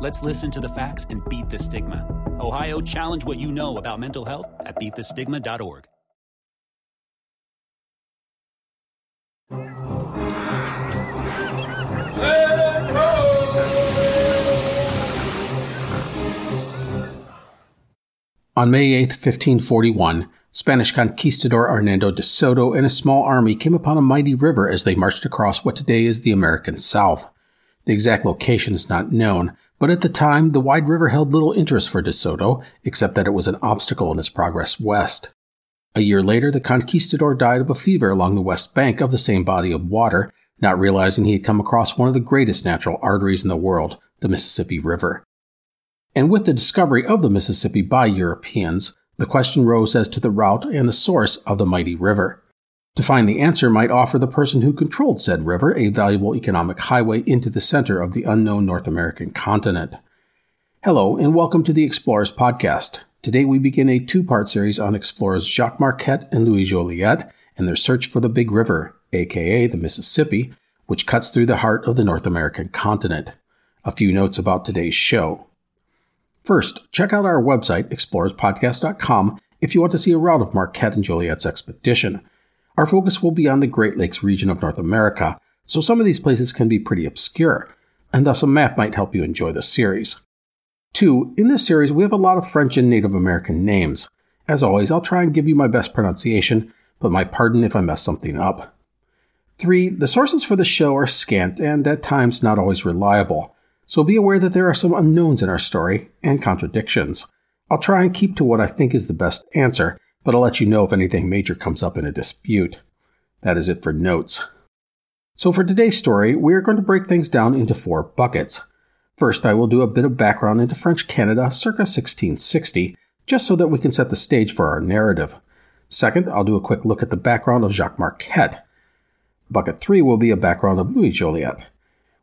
Let's listen to the facts and beat the stigma. Ohio, challenge what you know about mental health at beatthestigma.org. On May 8, 1541, Spanish conquistador Hernando de Soto and a small army came upon a mighty river as they marched across what today is the American South. The exact location is not known, but at the time the wide river held little interest for de Soto, except that it was an obstacle in his progress west. A year later, the conquistador died of a fever along the west bank of the same body of water, not realizing he had come across one of the greatest natural arteries in the world, the Mississippi River. And with the discovery of the Mississippi by Europeans, the question rose as to the route and the source of the mighty river. To find the answer might offer the person who controlled said river a valuable economic highway into the center of the unknown North American continent. Hello, and welcome to the Explorers Podcast. Today we begin a two part series on explorers Jacques Marquette and Louis Joliet and their search for the Big River, aka the Mississippi, which cuts through the heart of the North American continent. A few notes about today's show. First, check out our website, explorerspodcast.com, if you want to see a route of Marquette and Joliet's expedition. Our focus will be on the Great Lakes region of North America, so some of these places can be pretty obscure, and thus a map might help you enjoy the series. 2. In this series, we have a lot of French and Native American names. As always, I'll try and give you my best pronunciation, but my pardon if I mess something up. 3. The sources for the show are scant and at times not always reliable, so be aware that there are some unknowns in our story and contradictions. I'll try and keep to what I think is the best answer, but I'll let you know if anything major comes up in a dispute. That is it for notes. So, for today's story, we are going to break things down into four buckets. First, I will do a bit of background into French Canada circa 1660, just so that we can set the stage for our narrative. Second, I'll do a quick look at the background of Jacques Marquette. Bucket 3 will be a background of Louis Joliet.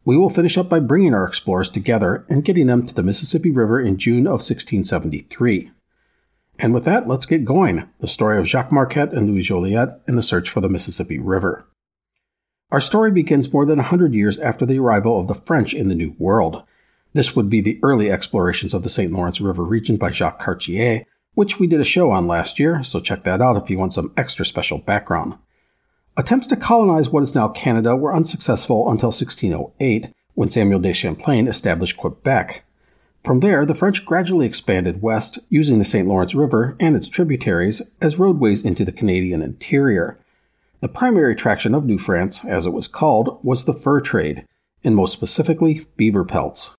We will finish up by bringing our explorers together and getting them to the Mississippi River in June of 1673. And with that, let's get going the story of Jacques Marquette and Louis Joliet in the search for the Mississippi River. Our story begins more than a 100 years after the arrival of the French in the New World. This would be the early explorations of the St. Lawrence River region by Jacques Cartier, which we did a show on last year, so check that out if you want some extra special background. Attempts to colonize what is now Canada were unsuccessful until 1608, when Samuel de Champlain established Quebec. From there, the French gradually expanded west, using the St. Lawrence River and its tributaries as roadways into the Canadian interior. The primary attraction of New France, as it was called, was the fur trade, and most specifically, beaver pelts.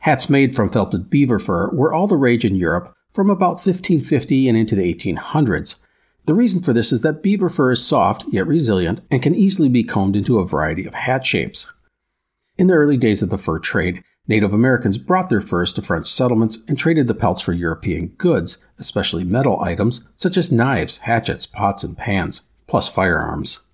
Hats made from felted beaver fur were all the rage in Europe from about 1550 and into the 1800s. The reason for this is that beaver fur is soft yet resilient and can easily be combed into a variety of hat shapes. In the early days of the fur trade, Native Americans brought their furs to French settlements and traded the pelts for European goods, especially metal items such as knives, hatchets, pots, and pans, plus firearms.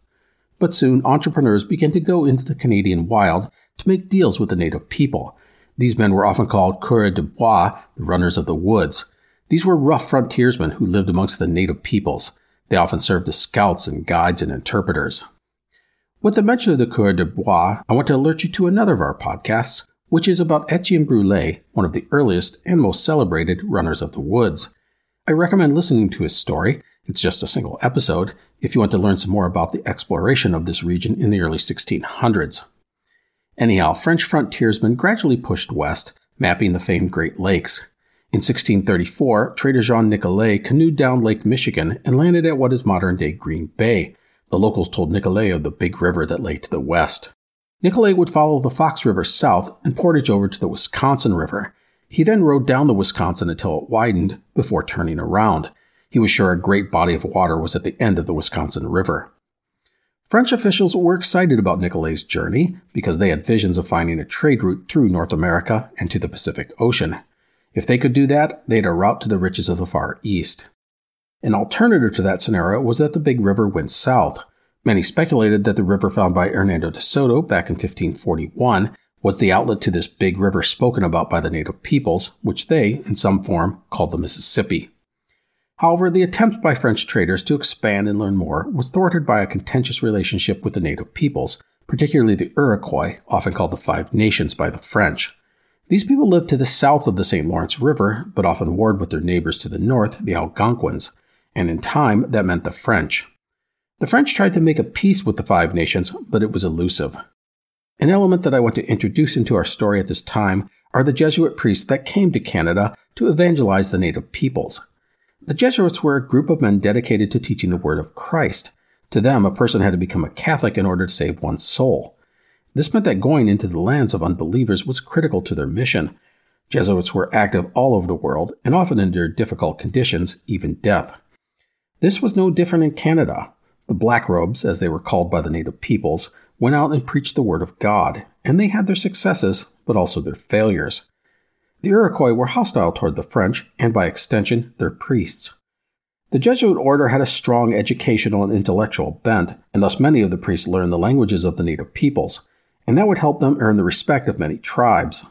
But soon entrepreneurs began to go into the Canadian wild to make deals with the native people. These men were often called coureurs de bois, the runners of the woods. These were rough frontiersmen who lived amongst the native peoples. They often served as scouts and guides and interpreters. With the mention of the coureurs de bois, I want to alert you to another of our podcasts, which is about Etienne Brule, one of the earliest and most celebrated runners of the woods. I recommend listening to his story. It's just a single episode if you want to learn some more about the exploration of this region in the early 1600s. Anyhow, French frontiersmen gradually pushed west, mapping the famed Great Lakes. In 1634, trader Jean Nicolet canoed down Lake Michigan and landed at what is modern day Green Bay. The locals told Nicolet of the big river that lay to the west. Nicolet would follow the Fox River south and portage over to the Wisconsin River. He then rode down the Wisconsin until it widened before turning around. He was sure a great body of water was at the end of the Wisconsin River. French officials were excited about Nicolet's journey because they had visions of finding a trade route through North America and to the Pacific Ocean. If they could do that, they had a route to the riches of the Far East. An alternative to that scenario was that the big river went south. Many speculated that the river found by Hernando de Soto back in 1541 was the outlet to this big river spoken about by the native peoples, which they, in some form, called the Mississippi. However, the attempt by French traders to expand and learn more was thwarted by a contentious relationship with the native peoples, particularly the Iroquois, often called the Five Nations by the French. These people lived to the south of the St. Lawrence River, but often warred with their neighbors to the north, the Algonquins, and in time that meant the French. The French tried to make a peace with the Five Nations, but it was elusive. An element that I want to introduce into our story at this time are the Jesuit priests that came to Canada to evangelize the native peoples. The Jesuits were a group of men dedicated to teaching the word of Christ. To them, a person had to become a Catholic in order to save one's soul. This meant that going into the lands of unbelievers was critical to their mission. Jesuits were active all over the world and often endured difficult conditions, even death. This was no different in Canada. The Black Robes, as they were called by the native peoples, went out and preached the word of God, and they had their successes, but also their failures. The Iroquois were hostile toward the French, and by extension, their priests. The Jesuit order had a strong educational and intellectual bent, and thus many of the priests learned the languages of the native peoples, and that would help them earn the respect of many tribes.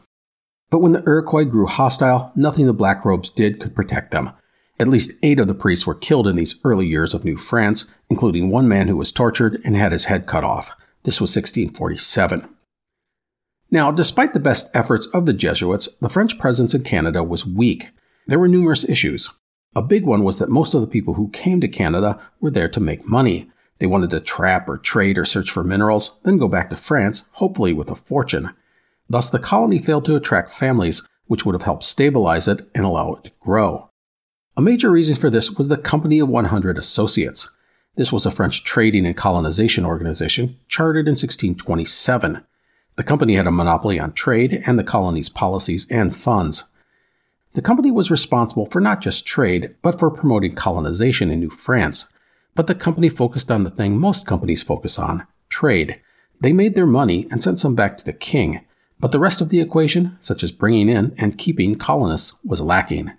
But when the Iroquois grew hostile, nothing the Black Robes did could protect them. At least eight of the priests were killed in these early years of New France, including one man who was tortured and had his head cut off. This was 1647. Now, despite the best efforts of the Jesuits, the French presence in Canada was weak. There were numerous issues. A big one was that most of the people who came to Canada were there to make money. They wanted to trap or trade or search for minerals, then go back to France, hopefully with a fortune. Thus, the colony failed to attract families, which would have helped stabilize it and allow it to grow. A major reason for this was the Company of 100 Associates. This was a French trading and colonization organization chartered in 1627. The company had a monopoly on trade and the colony's policies and funds. The company was responsible for not just trade, but for promoting colonization in New France. But the company focused on the thing most companies focus on trade. They made their money and sent some back to the king, but the rest of the equation, such as bringing in and keeping colonists, was lacking.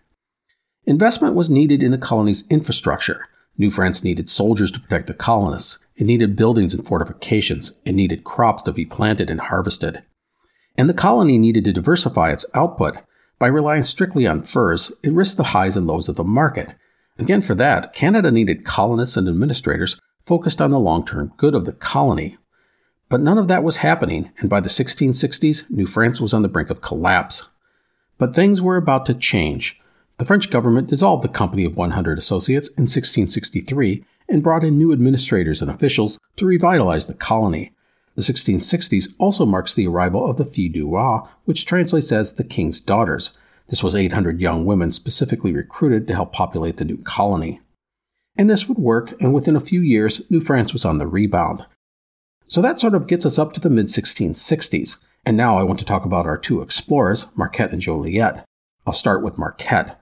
Investment was needed in the colony's infrastructure. New France needed soldiers to protect the colonists. It needed buildings and fortifications. It needed crops to be planted and harvested. And the colony needed to diversify its output. By relying strictly on furs, it risked the highs and lows of the market. Again, for that, Canada needed colonists and administrators focused on the long term good of the colony. But none of that was happening, and by the 1660s, New France was on the brink of collapse. But things were about to change. The French government dissolved the Company of 100 Associates in 1663 and brought in new administrators and officials to revitalize the colony. The 1660s also marks the arrival of the Filles du Roi, which translates as the King's Daughters. This was 800 young women specifically recruited to help populate the new colony. And this would work, and within a few years, New France was on the rebound. So that sort of gets us up to the mid 1660s, and now I want to talk about our two explorers, Marquette and Joliet. I'll start with Marquette.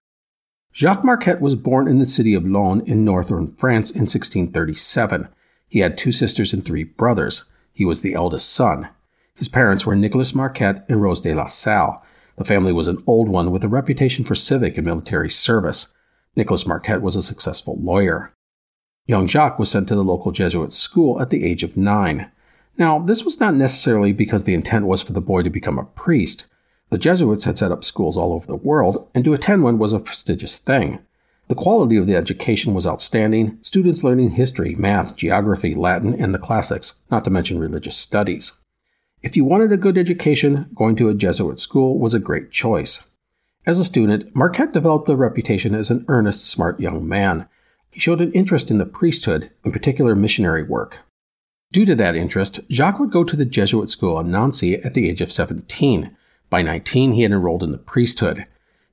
Jacques Marquette was born in the city of Laon in northern France in 1637. He had two sisters and three brothers. He was the eldest son. His parents were Nicolas Marquette and Rose de la Salle. The family was an old one with a reputation for civic and military service. Nicolas Marquette was a successful lawyer. Young Jacques was sent to the local Jesuit school at the age of nine. Now, this was not necessarily because the intent was for the boy to become a priest. The Jesuits had set up schools all over the world, and to attend one was a prestigious thing. The quality of the education was outstanding, students learning history, math, geography, Latin, and the classics, not to mention religious studies. If you wanted a good education, going to a Jesuit school was a great choice. As a student, Marquette developed a reputation as an earnest, smart young man. He showed an interest in the priesthood, in particular missionary work. Due to that interest, Jacques would go to the Jesuit school in Nancy at the age of 17. By 19, he had enrolled in the priesthood.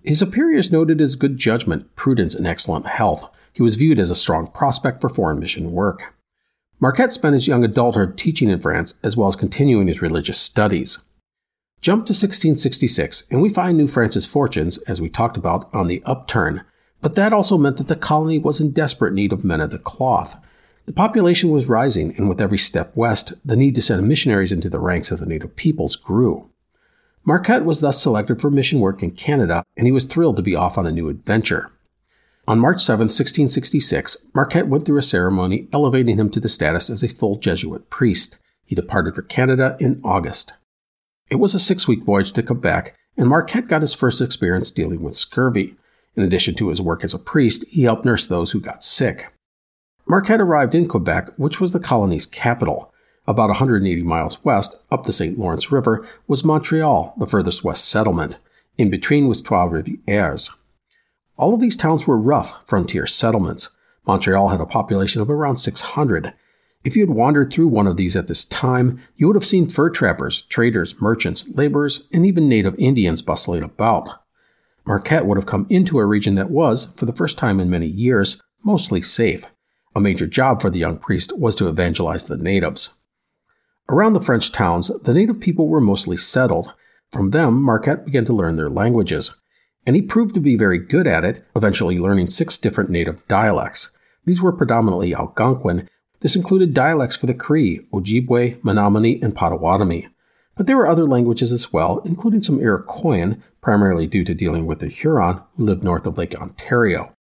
His superiors noted his good judgment, prudence, and excellent health. He was viewed as a strong prospect for foreign mission work. Marquette spent his young adulthood teaching in France as well as continuing his religious studies. Jump to 1666, and we find New France's fortunes, as we talked about, on the upturn. But that also meant that the colony was in desperate need of men of the cloth. The population was rising, and with every step west, the need to send missionaries into the ranks of the native peoples grew. Marquette was thus selected for mission work in Canada, and he was thrilled to be off on a new adventure. On March 7, 1666, Marquette went through a ceremony elevating him to the status as a full Jesuit priest. He departed for Canada in August. It was a six week voyage to Quebec, and Marquette got his first experience dealing with scurvy. In addition to his work as a priest, he helped nurse those who got sick. Marquette arrived in Quebec, which was the colony's capital. About 180 miles west, up the St. Lawrence River, was Montreal, the furthest west settlement. In between was Trois Rivières. All of these towns were rough frontier settlements. Montreal had a population of around 600. If you had wandered through one of these at this time, you would have seen fur trappers, traders, merchants, laborers, and even native Indians bustling about. Marquette would have come into a region that was, for the first time in many years, mostly safe. A major job for the young priest was to evangelize the natives. Around the French towns, the native people were mostly settled. From them, Marquette began to learn their languages. And he proved to be very good at it, eventually learning six different native dialects. These were predominantly Algonquin. This included dialects for the Cree, Ojibwe, Menominee, and Potawatomi. But there were other languages as well, including some Iroquoian, primarily due to dealing with the Huron who lived north of Lake Ontario.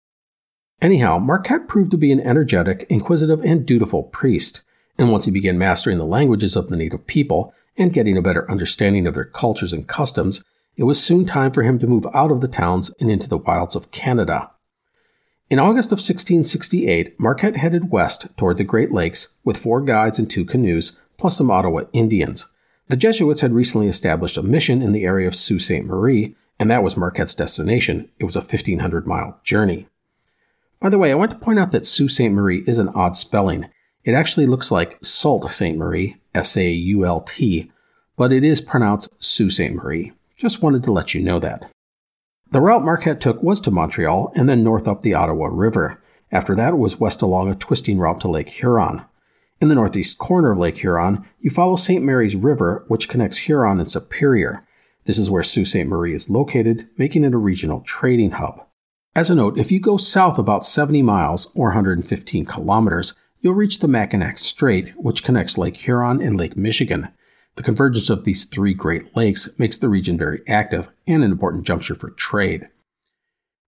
Anyhow, Marquette proved to be an energetic, inquisitive, and dutiful priest and once he began mastering the languages of the native people and getting a better understanding of their cultures and customs, it was soon time for him to move out of the towns and into the wilds of Canada. In August of 1668, Marquette headed west toward the Great Lakes with four guides and two canoes, plus some Ottawa Indians. The Jesuits had recently established a mission in the area of Sault Ste. Marie, and that was Marquette's destination. It was a 1,500 mile journey. By the way, I want to point out that Sault Ste. Marie is an odd spelling. It actually looks like Sault Ste. Marie, S A U L T, but it is pronounced Sault Ste. Marie. Just wanted to let you know that. The route Marquette took was to Montreal and then north up the Ottawa River. After that, it was west along a twisting route to Lake Huron. In the northeast corner of Lake Huron, you follow St. Mary's River, which connects Huron and Superior. This is where Sault Ste. Marie is located, making it a regional trading hub. As a note, if you go south about 70 miles or 115 kilometers, you'll reach the Mackinac Strait, which connects Lake Huron and Lake Michigan. The convergence of these three Great Lakes makes the region very active and an important juncture for trade.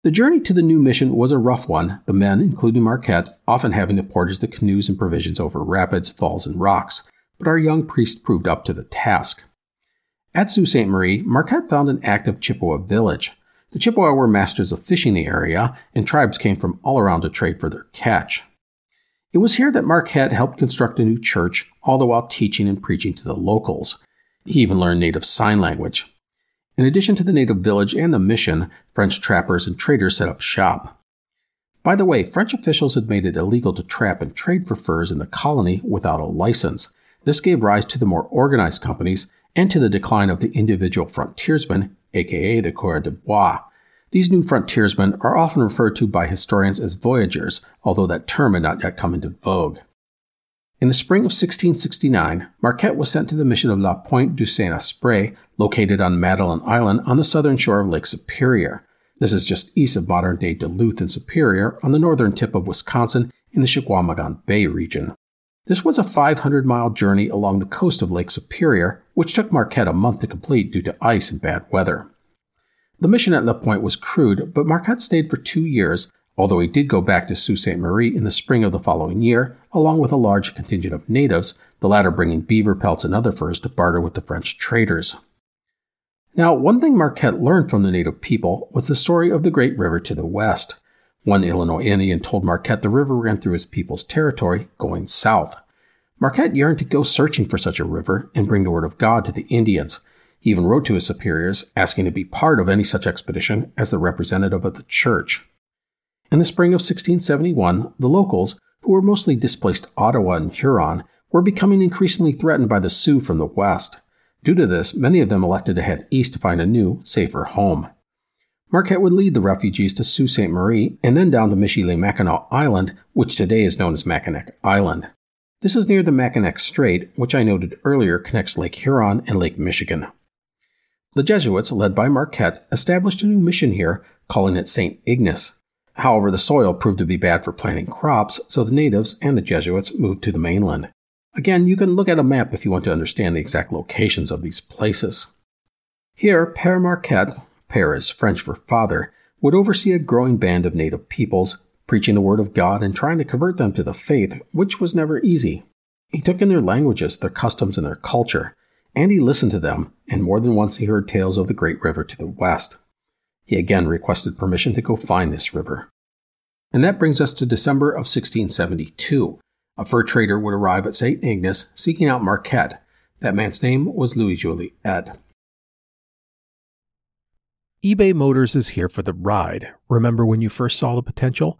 The journey to the new mission was a rough one, the men, including Marquette, often having to portage the canoes and provisions over rapids, falls, and rocks, but our young priest proved up to the task. At Sault Ste. Marie, Marquette found an active Chippewa village. The Chippewa were masters of fishing the area, and tribes came from all around to trade for their catch. It was here that Marquette helped construct a new church, all the while teaching and preaching to the locals. He even learned native sign language. In addition to the native village and the mission, French trappers and traders set up shop. By the way, French officials had made it illegal to trap and trade for furs in the colony without a license. This gave rise to the more organized companies and to the decline of the individual frontiersmen, aka the Coureurs de Bois, these new frontiersmen are often referred to by historians as voyagers, although that term had not yet come into vogue. In the spring of 1669, Marquette was sent to the mission of La Pointe du Saint Esprit, located on Madeline Island on the southern shore of Lake Superior. This is just east of modern day Duluth and Superior on the northern tip of Wisconsin in the Chequamegon Bay region. This was a 500 mile journey along the coast of Lake Superior, which took Marquette a month to complete due to ice and bad weather. The mission at La Pointe was crude, but Marquette stayed for two years, although he did go back to Sault Ste. Marie in the spring of the following year, along with a large contingent of natives, the latter bringing beaver pelts and other furs to barter with the French traders. Now, one thing Marquette learned from the native people was the story of the great river to the west. One Illinois Indian told Marquette the river ran through his people's territory, going south. Marquette yearned to go searching for such a river and bring the word of God to the Indians, he even wrote to his superiors asking to be part of any such expedition as the representative of the church. In the spring of 1671, the locals, who were mostly displaced Ottawa and Huron, were becoming increasingly threatened by the Sioux from the west. Due to this, many of them elected to head east to find a new, safer home. Marquette would lead the refugees to Sault Ste. Marie and then down to Michilimackinac Island, which today is known as Mackinac Island. This is near the Mackinac Strait, which I noted earlier connects Lake Huron and Lake Michigan. The Jesuits, led by Marquette, established a new mission here, calling it St. Ignace. However, the soil proved to be bad for planting crops, so the natives and the Jesuits moved to the mainland. Again, you can look at a map if you want to understand the exact locations of these places. Here, Père Marquette, Père is French for father, would oversee a growing band of native peoples, preaching the word of God and trying to convert them to the faith, which was never easy. He took in their languages, their customs, and their culture, and he listened to them, and more than once he heard tales of the great river to the west. He again requested permission to go find this river. And that brings us to December of 1672. A fur trader would arrive at St. Ignace seeking out Marquette. That man's name was Louis Joliet eBay Motors is here for the ride. Remember when you first saw the potential?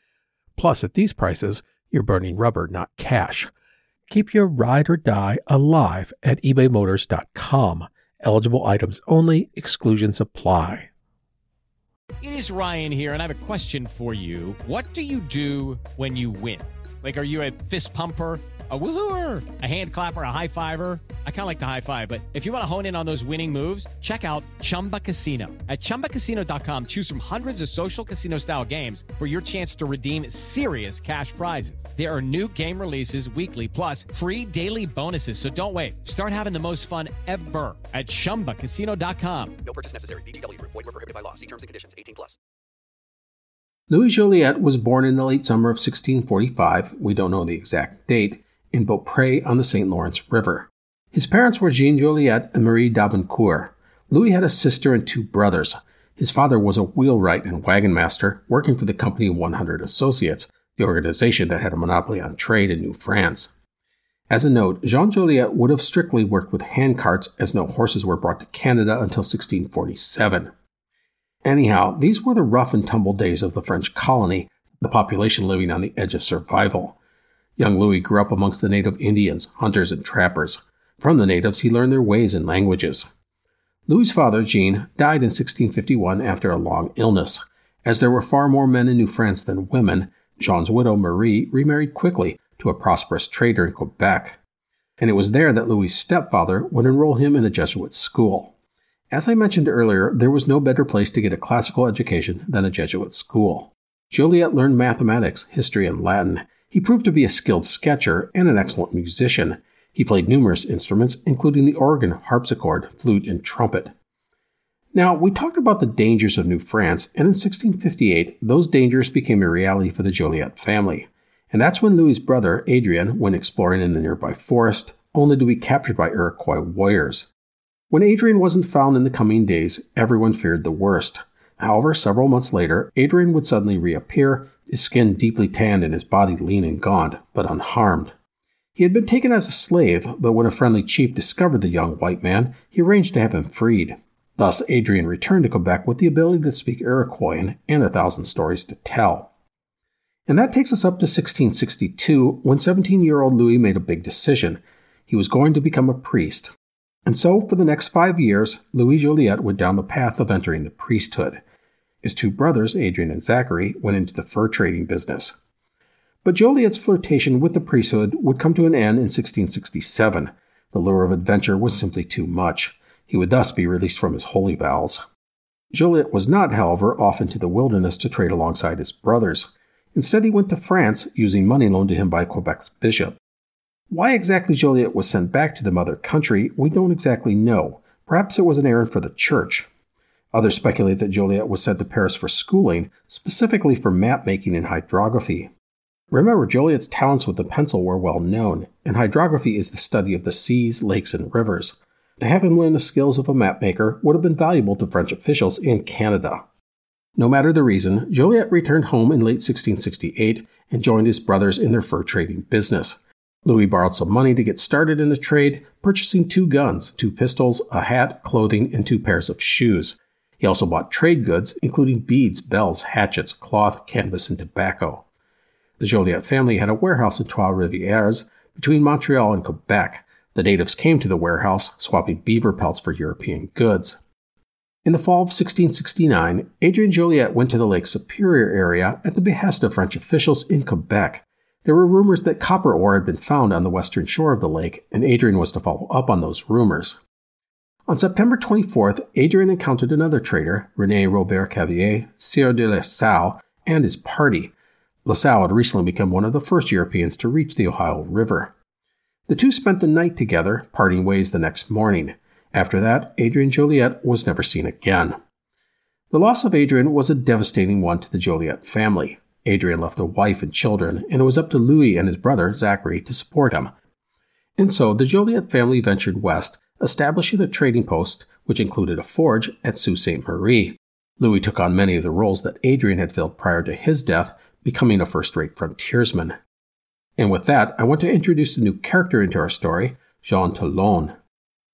Plus, at these prices, you're burning rubber, not cash. Keep your ride or die alive at ebaymotors.com. Eligible items only, exclusions apply. It is Ryan here, and I have a question for you. What do you do when you win? Like, are you a fist pumper? A woohooer, a hand clapper, a high fiver. I kind of like the high five, but if you want to hone in on those winning moves, check out Chumba Casino. At ChumbaCasino.com, choose from hundreds of social casino style games for your chance to redeem serious cash prizes. There are new game releases weekly, plus free daily bonuses. So don't wait. Start having the most fun ever at ChumbaCasino.com. No purchase necessary. VGW. Void were prohibited by law. See terms and conditions. 18 plus. Louis Joliet was born in the late summer of 1645. We don't know the exact date in Beaupré on the St. Lawrence River. His parents were Jean Joliet and Marie Davencourt. Louis had a sister and two brothers. His father was a wheelwright and wagon master working for the Company 100 Associates, the organization that had a monopoly on trade in New France. As a note, Jean Joliet would have strictly worked with hand carts as no horses were brought to Canada until 1647. Anyhow, these were the rough and tumble days of the French colony, the population living on the edge of survival. Young Louis grew up amongst the native Indians, hunters, and trappers. From the natives, he learned their ways and languages. Louis's father, Jean, died in 1651 after a long illness. As there were far more men in New France than women, Jean's widow, Marie, remarried quickly to a prosperous trader in Quebec. And it was there that Louis's stepfather would enroll him in a Jesuit school. As I mentioned earlier, there was no better place to get a classical education than a Jesuit school. Joliet learned mathematics, history, and Latin, he proved to be a skilled sketcher and an excellent musician. He played numerous instruments, including the organ, harpsichord, flute, and trumpet. Now, we talked about the dangers of New France, and in 1658, those dangers became a reality for the Joliet family. And that's when Louis's brother, Adrian, went exploring in the nearby forest, only to be captured by Iroquois warriors. When Adrian wasn't found in the coming days, everyone feared the worst. However, several months later, Adrian would suddenly reappear his skin deeply tanned and his body lean and gaunt, but unharmed. He had been taken as a slave, but when a friendly chief discovered the young white man, he arranged to have him freed. Thus, Adrian returned to Quebec with the ability to speak Iroquoian and a thousand stories to tell. And that takes us up to 1662, when 17 year old Louis made a big decision. He was going to become a priest. And so, for the next five years, Louis Joliet went down the path of entering the priesthood. His two brothers, Adrian and Zachary, went into the fur trading business. But Joliet's flirtation with the priesthood would come to an end in 1667. The lure of adventure was simply too much. He would thus be released from his holy vows. Joliet was not, however, off into the wilderness to trade alongside his brothers. Instead, he went to France, using money loaned to him by Quebec's bishop. Why exactly Joliet was sent back to the mother country, we don't exactly know. Perhaps it was an errand for the church. Others speculate that Joliet was sent to Paris for schooling, specifically for map making and hydrography. Remember, Joliet's talents with the pencil were well known, and hydrography is the study of the seas, lakes, and rivers. To have him learn the skills of a mapmaker would have been valuable to French officials in Canada. No matter the reason, Joliet returned home in late 1668 and joined his brothers in their fur trading business. Louis borrowed some money to get started in the trade, purchasing two guns, two pistols, a hat, clothing, and two pairs of shoes. He also bought trade goods, including beads, bells, hatchets, cloth, canvas, and tobacco. The Joliet family had a warehouse in Trois Rivières between Montreal and Quebec. The natives came to the warehouse, swapping beaver pelts for European goods. In the fall of 1669, Adrian Joliet went to the Lake Superior area at the behest of French officials in Quebec. There were rumors that copper ore had been found on the western shore of the lake, and Adrian was to follow up on those rumors. On September 24th, Adrian encountered another trader, Rene Robert Cavelier, Sieur de La Salle, and his party. La Salle had recently become one of the first Europeans to reach the Ohio River. The two spent the night together, parting ways the next morning. After that, Adrian Joliet was never seen again. The loss of Adrian was a devastating one to the Joliet family. Adrian left a wife and children, and it was up to Louis and his brother, Zachary, to support him. And so the Joliet family ventured west, establishing a trading post, which included a forge at Sault Ste. Marie. Louis took on many of the roles that Adrian had filled prior to his death, becoming a first rate frontiersman. And with that, I want to introduce a new character into our story, Jean Talon.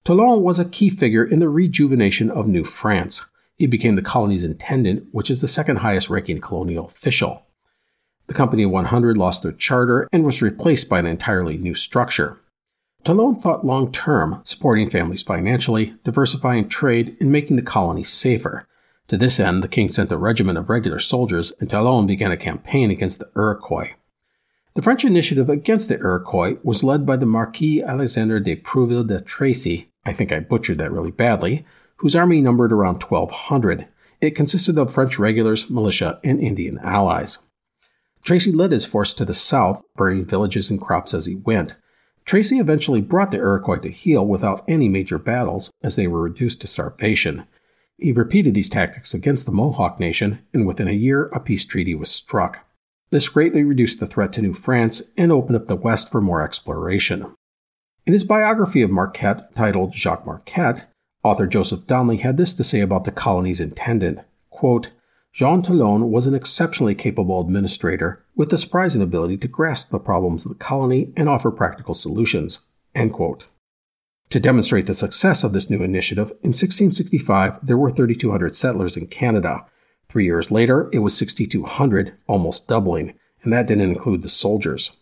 Talon was a key figure in the rejuvenation of New France. He became the colony's intendant, which is the second highest ranking colonial official. The Company of 100 lost their charter and was replaced by an entirely new structure. Talon thought long term, supporting families financially, diversifying trade, and making the colony safer. To this end, the king sent a regiment of regular soldiers, and Talon began a campaign against the Iroquois. The French initiative against the Iroquois was led by the Marquis Alexandre de Prouville de Tracy, I think I butchered that really badly, whose army numbered around 1,200. It consisted of French regulars, militia, and Indian allies. Tracy led his force to the south, burning villages and crops as he went. Tracy eventually brought the Iroquois to heel without any major battles, as they were reduced to starvation. He repeated these tactics against the Mohawk Nation, and within a year a peace treaty was struck. This greatly reduced the threat to New France and opened up the West for more exploration. In his biography of Marquette, titled Jacques Marquette, author Joseph Donnelly had this to say about the colony's intendant quote, Jean Talon was an exceptionally capable administrator with the surprising ability to grasp the problems of the colony and offer practical solutions. To demonstrate the success of this new initiative, in 1665 there were 3,200 settlers in Canada. Three years later, it was 6,200, almost doubling, and that didn't include the soldiers.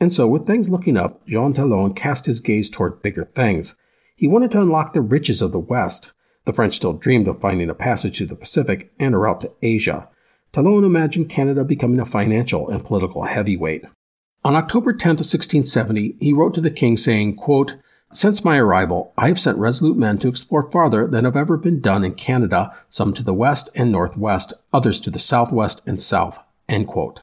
And so, with things looking up, Jean Talon cast his gaze toward bigger things. He wanted to unlock the riches of the West. The French still dreamed of finding a passage to the Pacific and a route to Asia. Talon imagined Canada becoming a financial and political heavyweight. On October 10th of 1670, he wrote to the king saying, quote, Since my arrival, I have sent resolute men to explore farther than have ever been done in Canada, some to the west and northwest, others to the southwest and south. End quote.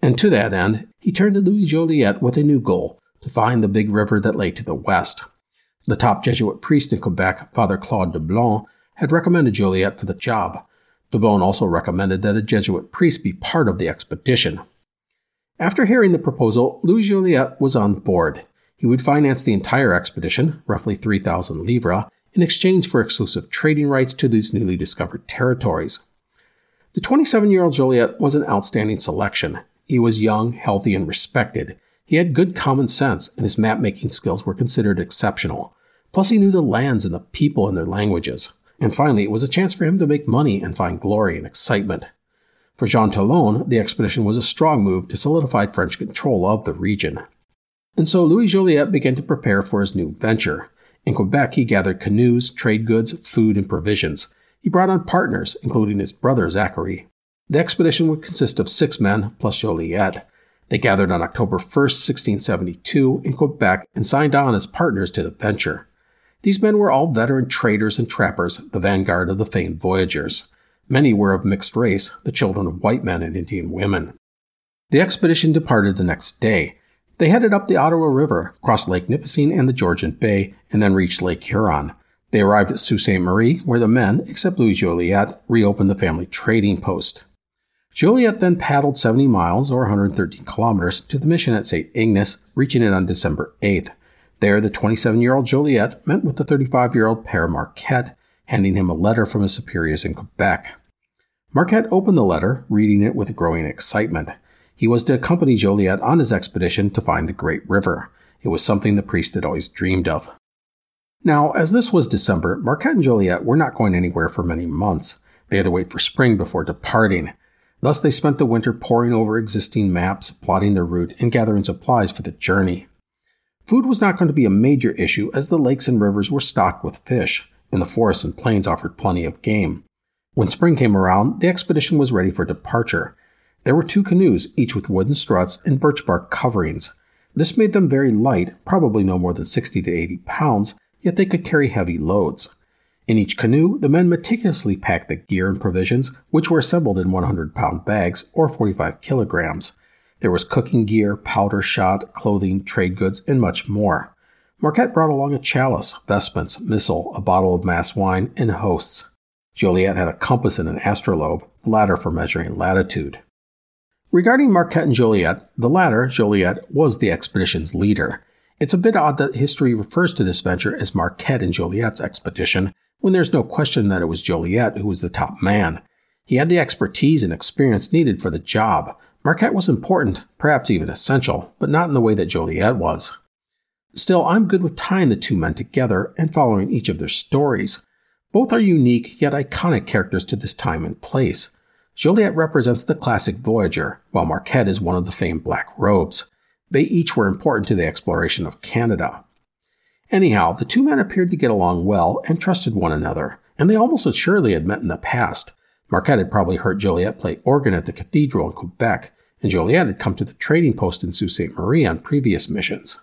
And to that end, he turned to Louis Joliet with a new goal to find the big river that lay to the west. The top Jesuit priest in Quebec, Father Claude Dablon, had recommended Joliet for the job. Dablon also recommended that a Jesuit priest be part of the expedition. After hearing the proposal, Louis Joliet was on board. He would finance the entire expedition, roughly 3,000 livres, in exchange for exclusive trading rights to these newly discovered territories. The 27 year old Joliet was an outstanding selection. He was young, healthy, and respected. He had good common sense, and his map making skills were considered exceptional. Plus, he knew the lands and the people and their languages. And finally, it was a chance for him to make money and find glory and excitement. For Jean Talon, the expedition was a strong move to solidify French control of the region. And so Louis Joliet began to prepare for his new venture. In Quebec, he gathered canoes, trade goods, food, and provisions. He brought on partners, including his brother Zachary. The expedition would consist of six men plus Joliet. They gathered on October 1, 1672, in Quebec and signed on as partners to the venture. These men were all veteran traders and trappers, the vanguard of the famed voyagers. Many were of mixed race, the children of white men and Indian women. The expedition departed the next day. They headed up the Ottawa River, crossed Lake Nipissing and the Georgian Bay, and then reached Lake Huron. They arrived at Sault Ste. Marie, where the men, except Louis Joliet, reopened the family trading post. Joliet then paddled 70 miles, or 113 kilometers, to the mission at St. Ignace, reaching it on December 8th. There, the 27 year old Joliet met with the 35 year old Père Marquette, handing him a letter from his superiors in Quebec. Marquette opened the letter, reading it with growing excitement. He was to accompany Joliet on his expedition to find the Great River. It was something the priest had always dreamed of. Now, as this was December, Marquette and Joliet were not going anywhere for many months. They had to wait for spring before departing. Thus, they spent the winter poring over existing maps, plotting their route, and gathering supplies for the journey. Food was not going to be a major issue as the lakes and rivers were stocked with fish, and the forests and plains offered plenty of game. When spring came around, the expedition was ready for departure. There were two canoes, each with wooden struts and birch bark coverings. This made them very light, probably no more than 60 to 80 pounds, yet they could carry heavy loads. In each canoe, the men meticulously packed the gear and provisions, which were assembled in 100 pound bags, or 45 kilograms. There was cooking gear, powder shot, clothing, trade goods, and much more. Marquette brought along a chalice, vestments, missal, a bottle of mass wine, and hosts. Joliet had a compass and an astrolabe, the latter for measuring latitude. Regarding Marquette and Joliet, the latter, Joliet, was the expedition's leader. It's a bit odd that history refers to this venture as Marquette and Joliet's expedition, when there's no question that it was Joliet who was the top man. He had the expertise and experience needed for the job. Marquette was important, perhaps even essential, but not in the way that Joliet was. Still, I'm good with tying the two men together and following each of their stories. Both are unique yet iconic characters to this time and place. Joliet represents the classic voyager, while Marquette is one of the famed Black Robes. They each were important to the exploration of Canada. Anyhow, the two men appeared to get along well and trusted one another, and they almost assuredly had met in the past. Marquette had probably heard Joliet play organ at the cathedral in Quebec, and Joliet had come to the trading post in Sault Ste. Marie on previous missions.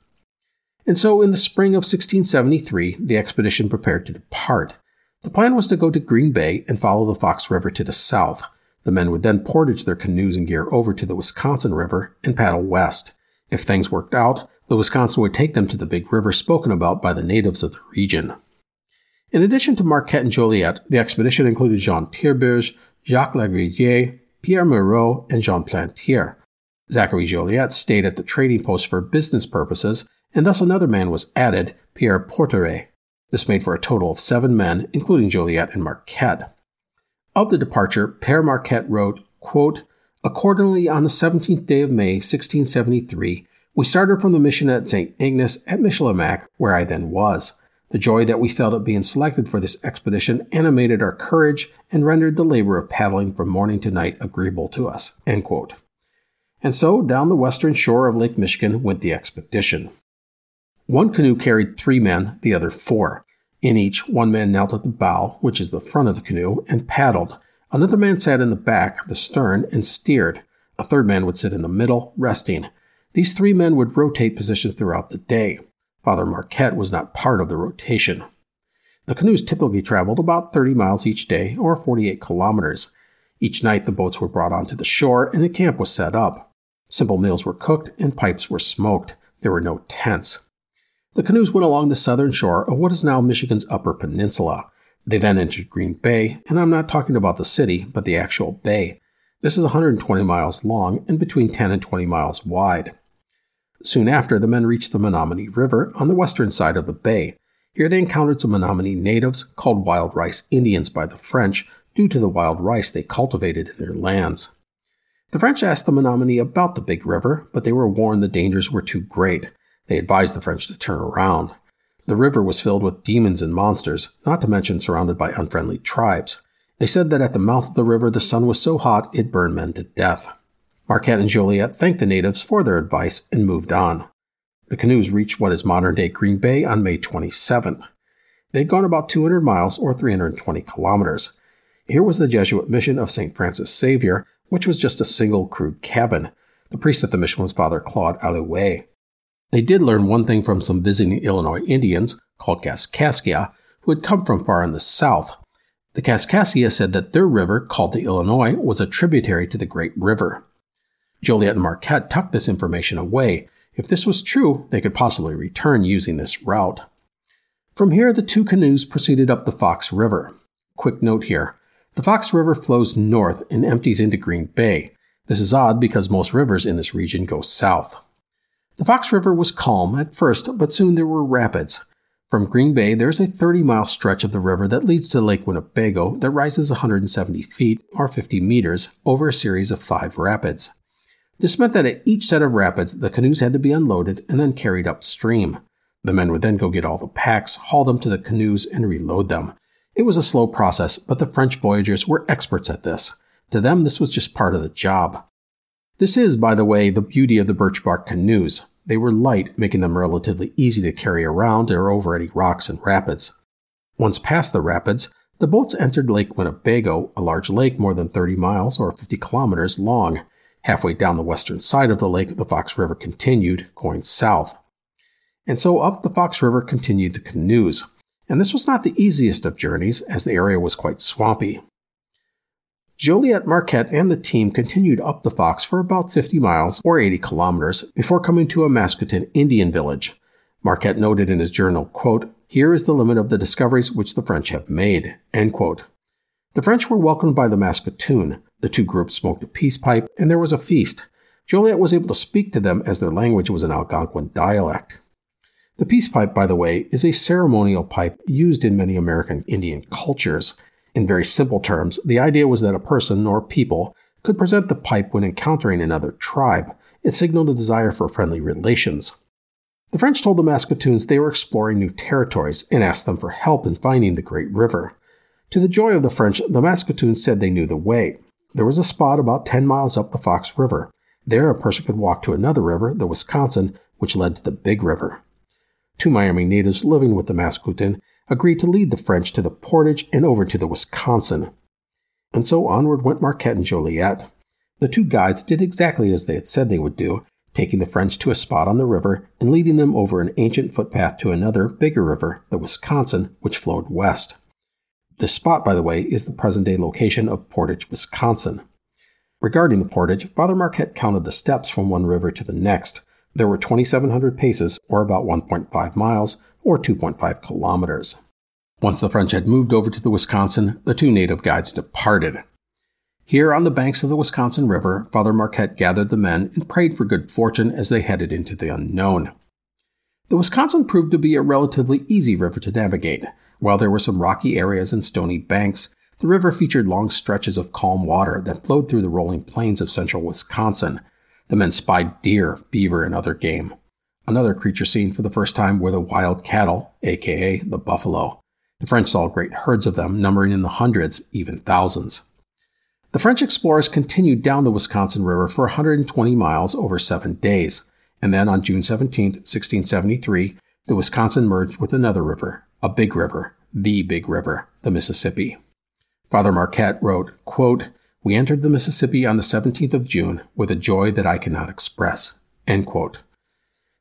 And so, in the spring of 1673, the expedition prepared to depart. The plan was to go to Green Bay and follow the Fox River to the south, the men would then portage their canoes and gear over to the Wisconsin River and paddle west. If things worked out, the Wisconsin would take them to the big river spoken about by the natives of the region. In addition to Marquette and Joliet, the expedition included Jean Tierberge, Jacques Lagrivier, Pierre Moreau, and Jean Plantier. Zachary Joliet stayed at the trading post for business purposes, and thus another man was added, Pierre Porteret. This made for a total of seven men, including Joliet and Marquette. Of the departure, Père Marquette wrote, quote, Accordingly, on the 17th day of May, 1673, we started from the mission at St. Ignace at Michilimackinac, where I then was. The joy that we felt at being selected for this expedition animated our courage and rendered the labor of paddling from morning to night agreeable to us. And so, down the western shore of Lake Michigan went the expedition. One canoe carried three men, the other four. In each, one man knelt at the bow, which is the front of the canoe, and paddled. Another man sat in the back, the stern, and steered. A third man would sit in the middle, resting. These three men would rotate positions throughout the day. Father Marquette was not part of the rotation. The canoes typically traveled about 30 miles each day, or 48 kilometers. Each night, the boats were brought onto the shore and a camp was set up. Simple meals were cooked and pipes were smoked. There were no tents. The canoes went along the southern shore of what is now Michigan's Upper Peninsula. They then entered Green Bay, and I'm not talking about the city, but the actual bay. This is 120 miles long and between 10 and 20 miles wide. Soon after, the men reached the Menominee River on the western side of the bay. Here they encountered some Menominee natives, called wild rice Indians by the French, due to the wild rice they cultivated in their lands. The French asked the Menominee about the big river, but they were warned the dangers were too great. They advised the French to turn around. The river was filled with demons and monsters, not to mention surrounded by unfriendly tribes. They said that at the mouth of the river the sun was so hot it burned men to death. Marquette and Joliet thanked the natives for their advice and moved on. The canoes reached what is modern day Green Bay on May 27th. They'd gone about 200 miles or 320 kilometers. Here was the Jesuit mission of St. Francis Xavier, which was just a single crude cabin. The priest at the mission was Father Claude Allouez. They did learn one thing from some visiting Illinois Indians, called Kaskaskia, who had come from far in the south. The Kaskaskia said that their river, called the Illinois, was a tributary to the Great River. Joliet and Marquette tucked this information away. If this was true, they could possibly return using this route. From here, the two canoes proceeded up the Fox River. Quick note here the Fox River flows north and empties into Green Bay. This is odd because most rivers in this region go south. The Fox River was calm at first, but soon there were rapids. From Green Bay, there's a 30 mile stretch of the river that leads to Lake Winnebago that rises 170 feet, or 50 meters, over a series of five rapids. This meant that at each set of rapids, the canoes had to be unloaded and then carried upstream. The men would then go get all the packs, haul them to the canoes, and reload them. It was a slow process, but the French voyagers were experts at this. To them, this was just part of the job. This is, by the way, the beauty of the birch bark canoes. They were light, making them relatively easy to carry around or over any rocks and rapids. Once past the rapids, the boats entered Lake Winnebago, a large lake more than 30 miles or 50 kilometers long. Halfway down the western side of the lake, the Fox River continued, going south. And so up the Fox River continued the canoes. And this was not the easiest of journeys, as the area was quite swampy. Joliet Marquette and the team continued up the Fox for about 50 miles or 80 kilometers before coming to a Mascoutin Indian village. Marquette noted in his journal, quote, Here is the limit of the discoveries which the French have made. End quote. The French were welcomed by the Mascoutin. The two groups smoked a peace pipe, and there was a feast. Joliet was able to speak to them as their language was an Algonquin dialect. The peace pipe, by the way, is a ceremonial pipe used in many American Indian cultures. In very simple terms, the idea was that a person or people could present the pipe when encountering another tribe. It signaled a desire for friendly relations. The French told the Mascoutins they were exploring new territories and asked them for help in finding the Great River. To the joy of the French, the Mascoutins said they knew the way. There was a spot about 10 miles up the Fox River. There, a person could walk to another river, the Wisconsin, which led to the Big River. Two Miami natives living with the Mascoutin agreed to lead the French to the portage and over to the Wisconsin. And so onward went Marquette and Joliet. The two guides did exactly as they had said they would do, taking the French to a spot on the river and leading them over an ancient footpath to another, bigger river, the Wisconsin, which flowed west. This spot, by the way, is the present day location of Portage, Wisconsin. Regarding the portage, Father Marquette counted the steps from one river to the next. There were 2,700 paces, or about 1.5 miles, or 2.5 kilometers. Once the French had moved over to the Wisconsin, the two native guides departed. Here on the banks of the Wisconsin River, Father Marquette gathered the men and prayed for good fortune as they headed into the unknown. The Wisconsin proved to be a relatively easy river to navigate. While there were some rocky areas and stony banks, the river featured long stretches of calm water that flowed through the rolling plains of central Wisconsin. The men spied deer, beaver, and other game. Another creature seen for the first time were the wild cattle, aka the buffalo. The French saw great herds of them, numbering in the hundreds, even thousands. The French explorers continued down the Wisconsin River for 120 miles over seven days, and then on June 17, 1673, the Wisconsin merged with another river, a big river, the big river, the Mississippi. Father Marquette wrote, quote, We entered the Mississippi on the 17th of June with a joy that I cannot express. End quote.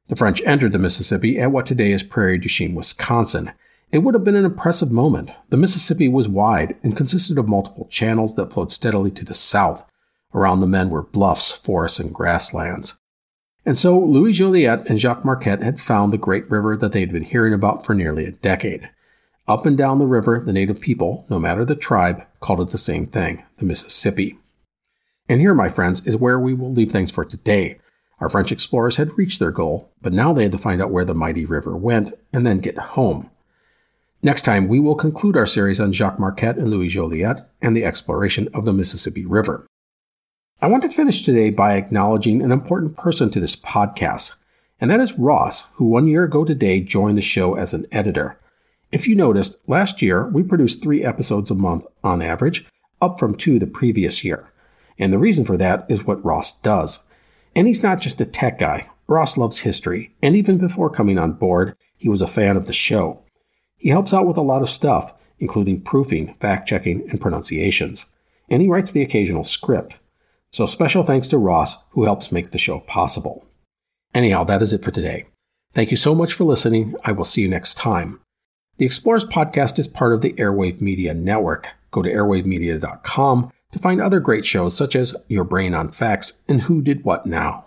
The French entered the Mississippi at what today is Prairie du Chien, Wisconsin. It would have been an impressive moment. The Mississippi was wide and consisted of multiple channels that flowed steadily to the south. Around the men were bluffs, forests, and grasslands. And so Louis Joliet and Jacques Marquette had found the great river that they had been hearing about for nearly a decade. Up and down the river, the native people, no matter the tribe, called it the same thing, the Mississippi. And here, my friends, is where we will leave things for today. Our French explorers had reached their goal, but now they had to find out where the mighty river went and then get home. Next time, we will conclude our series on Jacques Marquette and Louis Joliet and the exploration of the Mississippi River. I want to finish today by acknowledging an important person to this podcast, and that is Ross, who one year ago today joined the show as an editor. If you noticed, last year we produced three episodes a month on average, up from two the previous year. And the reason for that is what Ross does. And he's not just a tech guy. Ross loves history, and even before coming on board, he was a fan of the show. He helps out with a lot of stuff, including proofing, fact checking, and pronunciations. And he writes the occasional script. So special thanks to Ross, who helps make the show possible. Anyhow, that is it for today. Thank you so much for listening. I will see you next time. The Explorers podcast is part of the Airwave Media Network. Go to airwavemedia.com to find other great shows such as Your Brain on Facts and Who Did What Now.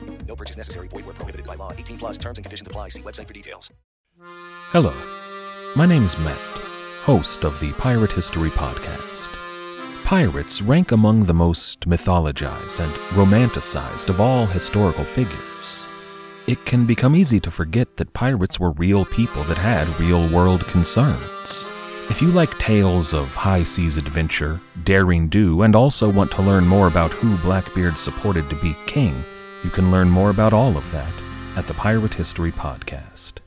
No purchase necessary. Void where prohibited by law. 18 plus terms and conditions apply. See website for details. Hello, my name is Matt, host of the Pirate History Podcast. Pirates rank among the most mythologized and romanticized of all historical figures. It can become easy to forget that pirates were real people that had real world concerns. If you like tales of high seas adventure, daring do, and also want to learn more about who Blackbeard supported to be king, you can learn more about all of that at the Pirate History Podcast.